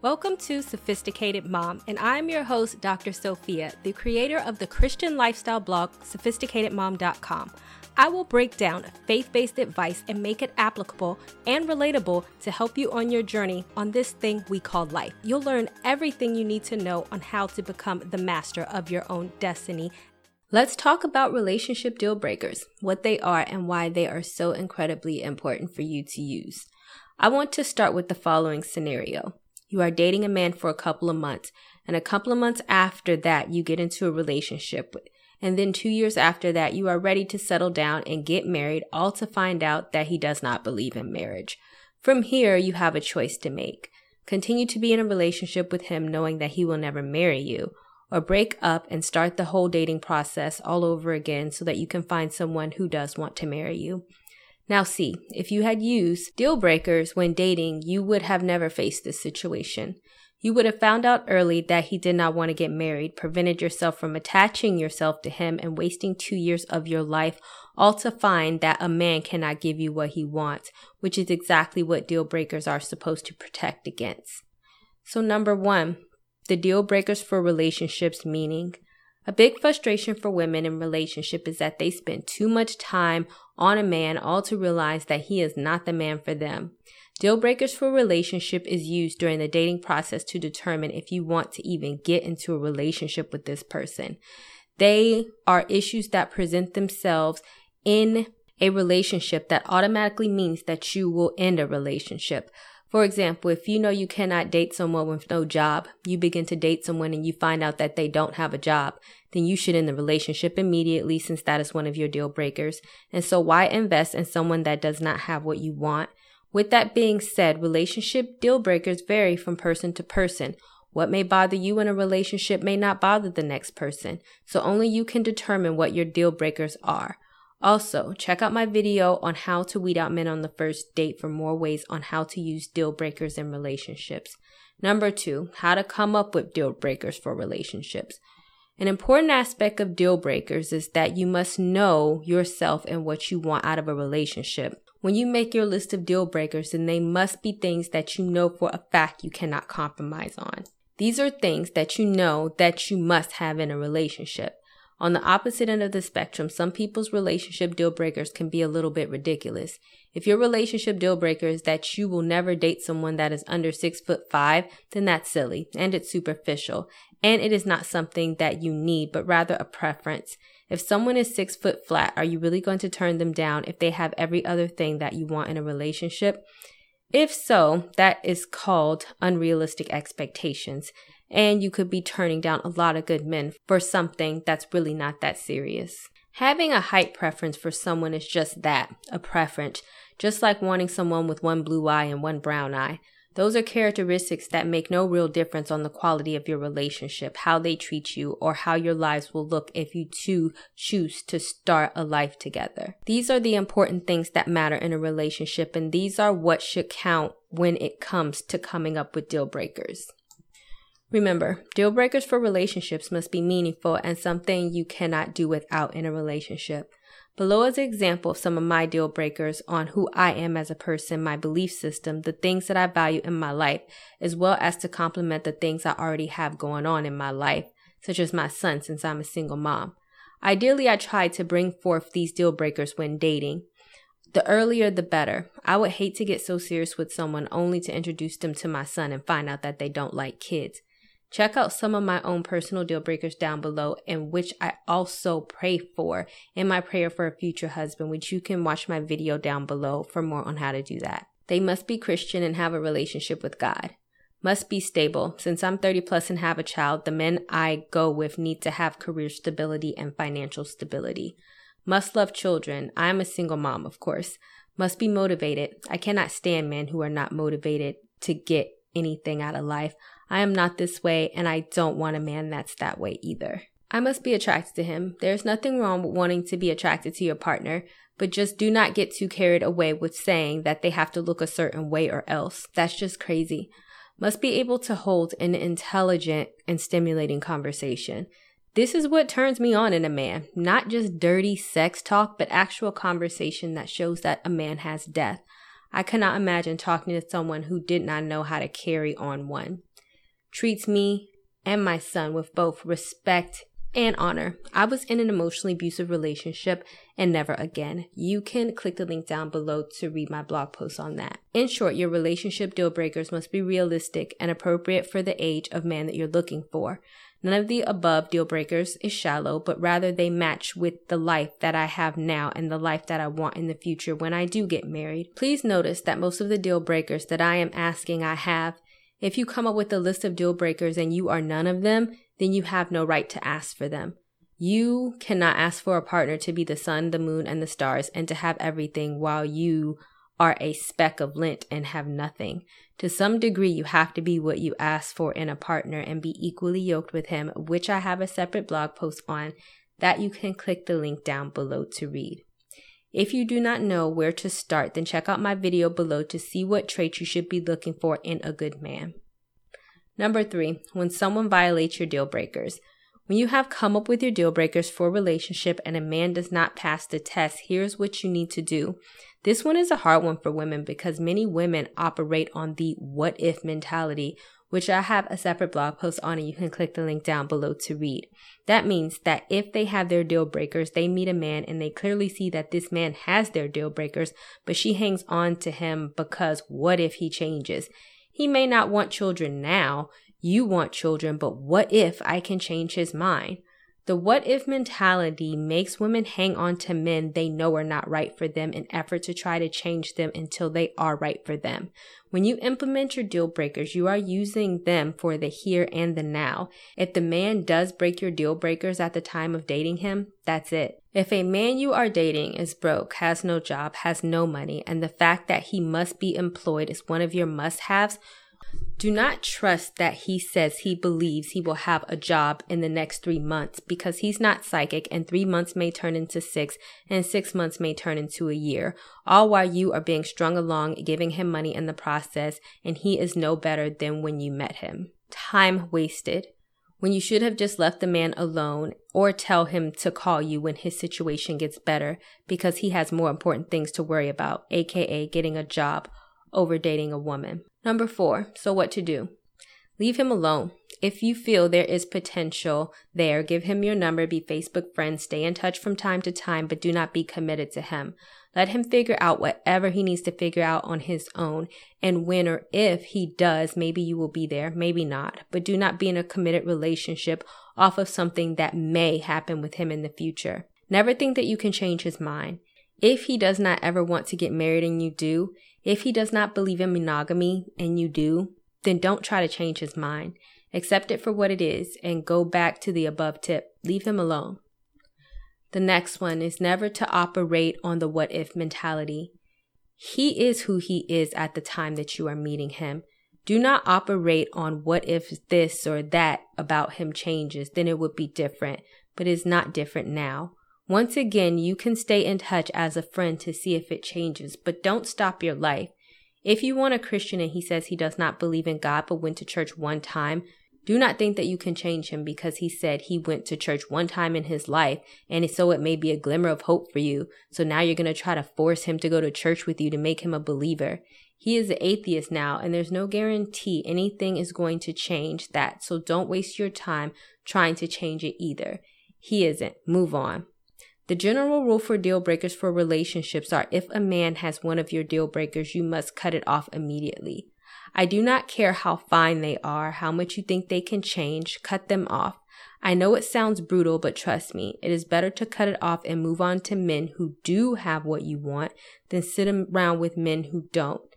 Welcome to Sophisticated Mom, and I'm your host, Dr. Sophia, the creator of the Christian lifestyle blog, sophisticatedmom.com. I will break down faith based advice and make it applicable and relatable to help you on your journey on this thing we call life. You'll learn everything you need to know on how to become the master of your own destiny. Let's talk about relationship deal breakers, what they are, and why they are so incredibly important for you to use. I want to start with the following scenario. You are dating a man for a couple of months, and a couple of months after that, you get into a relationship. And then two years after that, you are ready to settle down and get married, all to find out that he does not believe in marriage. From here, you have a choice to make. Continue to be in a relationship with him knowing that he will never marry you, or break up and start the whole dating process all over again so that you can find someone who does want to marry you. Now, see, if you had used deal breakers when dating, you would have never faced this situation. You would have found out early that he did not want to get married, prevented yourself from attaching yourself to him, and wasting two years of your life, all to find that a man cannot give you what he wants, which is exactly what deal breakers are supposed to protect against. So, number one, the deal breakers for relationships meaning a big frustration for women in relationship is that they spend too much time on a man all to realize that he is not the man for them. Deal breakers for relationship is used during the dating process to determine if you want to even get into a relationship with this person. They are issues that present themselves in a relationship that automatically means that you will end a relationship. For example, if you know you cannot date someone with no job, you begin to date someone and you find out that they don't have a job, then you should end the relationship immediately since that is one of your deal breakers. And so why invest in someone that does not have what you want? With that being said, relationship deal breakers vary from person to person. What may bother you in a relationship may not bother the next person. So only you can determine what your deal breakers are. Also, check out my video on how to weed out men on the first date for more ways on how to use deal breakers in relationships. Number two, how to come up with deal breakers for relationships. An important aspect of deal breakers is that you must know yourself and what you want out of a relationship. When you make your list of deal breakers, then they must be things that you know for a fact you cannot compromise on. These are things that you know that you must have in a relationship. On the opposite end of the spectrum, some people's relationship deal breakers can be a little bit ridiculous. If your relationship deal breaker is that you will never date someone that is under six foot five, then that's silly and it's superficial. And it is not something that you need, but rather a preference. If someone is six foot flat, are you really going to turn them down if they have every other thing that you want in a relationship? If so, that is called unrealistic expectations and you could be turning down a lot of good men for something that's really not that serious. Having a height preference for someone is just that, a preference, just like wanting someone with one blue eye and one brown eye. Those are characteristics that make no real difference on the quality of your relationship, how they treat you, or how your lives will look if you two choose to start a life together. These are the important things that matter in a relationship, and these are what should count when it comes to coming up with deal breakers. Remember, deal breakers for relationships must be meaningful and something you cannot do without in a relationship. Below is an example of some of my deal breakers on who I am as a person, my belief system, the things that I value in my life, as well as to complement the things I already have going on in my life, such as my son since I'm a single mom. Ideally, I try to bring forth these deal breakers when dating. The earlier, the better. I would hate to get so serious with someone only to introduce them to my son and find out that they don't like kids. Check out some of my own personal deal breakers down below, and which I also pray for in my prayer for a future husband, which you can watch my video down below for more on how to do that. They must be Christian and have a relationship with God. Must be stable. Since I'm 30 plus and have a child, the men I go with need to have career stability and financial stability. Must love children. I am a single mom, of course. Must be motivated. I cannot stand men who are not motivated to get anything out of life. I am not this way, and I don't want a man that's that way either. I must be attracted to him. There's nothing wrong with wanting to be attracted to your partner, but just do not get too carried away with saying that they have to look a certain way or else. That's just crazy. Must be able to hold an intelligent and stimulating conversation. This is what turns me on in a man. Not just dirty sex talk, but actual conversation that shows that a man has depth. I cannot imagine talking to someone who did not know how to carry on one. Treats me and my son with both respect and honor. I was in an emotionally abusive relationship and never again. You can click the link down below to read my blog post on that. In short, your relationship deal breakers must be realistic and appropriate for the age of man that you're looking for. None of the above deal breakers is shallow, but rather they match with the life that I have now and the life that I want in the future when I do get married. Please notice that most of the deal breakers that I am asking I have. If you come up with a list of deal breakers and you are none of them, then you have no right to ask for them. You cannot ask for a partner to be the sun, the moon, and the stars and to have everything while you are a speck of lint and have nothing. To some degree, you have to be what you ask for in a partner and be equally yoked with him, which I have a separate blog post on that you can click the link down below to read. If you do not know where to start, then check out my video below to see what traits you should be looking for in a good man. Number three, when someone violates your deal breakers. When you have come up with your deal breakers for a relationship and a man does not pass the test, here's what you need to do. This one is a hard one for women because many women operate on the what if mentality, which I have a separate blog post on and you can click the link down below to read. That means that if they have their deal breakers, they meet a man and they clearly see that this man has their deal breakers, but she hangs on to him because what if he changes? He may not want children now. You want children, but what if I can change his mind? The what if mentality makes women hang on to men they know are not right for them in effort to try to change them until they are right for them. When you implement your deal breakers, you are using them for the here and the now. If the man does break your deal breakers at the time of dating him, that's it. If a man you are dating is broke, has no job, has no money, and the fact that he must be employed is one of your must haves, do not trust that he says he believes he will have a job in the next three months because he's not psychic and three months may turn into six and six months may turn into a year, all while you are being strung along, giving him money in the process, and he is no better than when you met him. Time wasted. When you should have just left the man alone or tell him to call you when his situation gets better because he has more important things to worry about, aka getting a job over dating a woman. Number four, so what to do? Leave him alone. If you feel there is potential there, give him your number, be Facebook friends, stay in touch from time to time, but do not be committed to him. Let him figure out whatever he needs to figure out on his own. And when or if he does, maybe you will be there, maybe not. But do not be in a committed relationship off of something that may happen with him in the future. Never think that you can change his mind. If he does not ever want to get married and you do, if he does not believe in monogamy and you do, then don't try to change his mind. Accept it for what it is and go back to the above tip. Leave him alone. The next one is never to operate on the what if mentality. He is who he is at the time that you are meeting him. Do not operate on what if this or that about him changes, then it would be different, but it's not different now. Once again, you can stay in touch as a friend to see if it changes, but don't stop your life. If you want a Christian and he says he does not believe in God but went to church one time, do not think that you can change him because he said he went to church one time in his life and so it may be a glimmer of hope for you. So now you're going to try to force him to go to church with you to make him a believer. He is an atheist now and there's no guarantee anything is going to change that. So don't waste your time trying to change it either. He isn't. Move on. The general rule for deal breakers for relationships are if a man has one of your deal breakers, you must cut it off immediately. I do not care how fine they are, how much you think they can change, cut them off. I know it sounds brutal, but trust me, it is better to cut it off and move on to men who do have what you want than sit around with men who don't.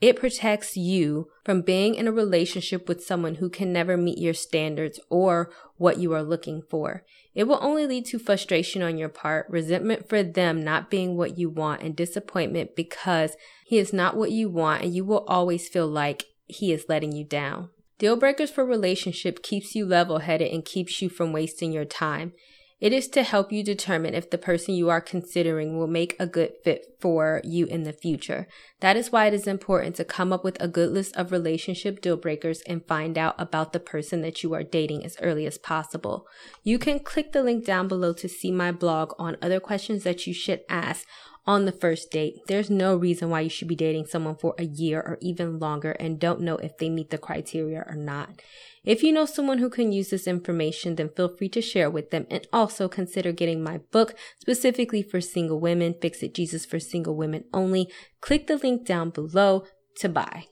It protects you from being in a relationship with someone who can never meet your standards or what you are looking for. It will only lead to frustration on your part, resentment for them not being what you want, and disappointment because he is not what you want, and you will always feel like he is letting you down. Deal breakers for relationship keeps you level headed and keeps you from wasting your time. It is to help you determine if the person you are considering will make a good fit for you in the future. That is why it is important to come up with a good list of relationship deal breakers and find out about the person that you are dating as early as possible. You can click the link down below to see my blog on other questions that you should ask on the first date. There's no reason why you should be dating someone for a year or even longer and don't know if they meet the criteria or not. If you know someone who can use this information, then feel free to share with them and also consider getting my book specifically for single women, Fix It Jesus for Single Women Only. Click the link down below to buy.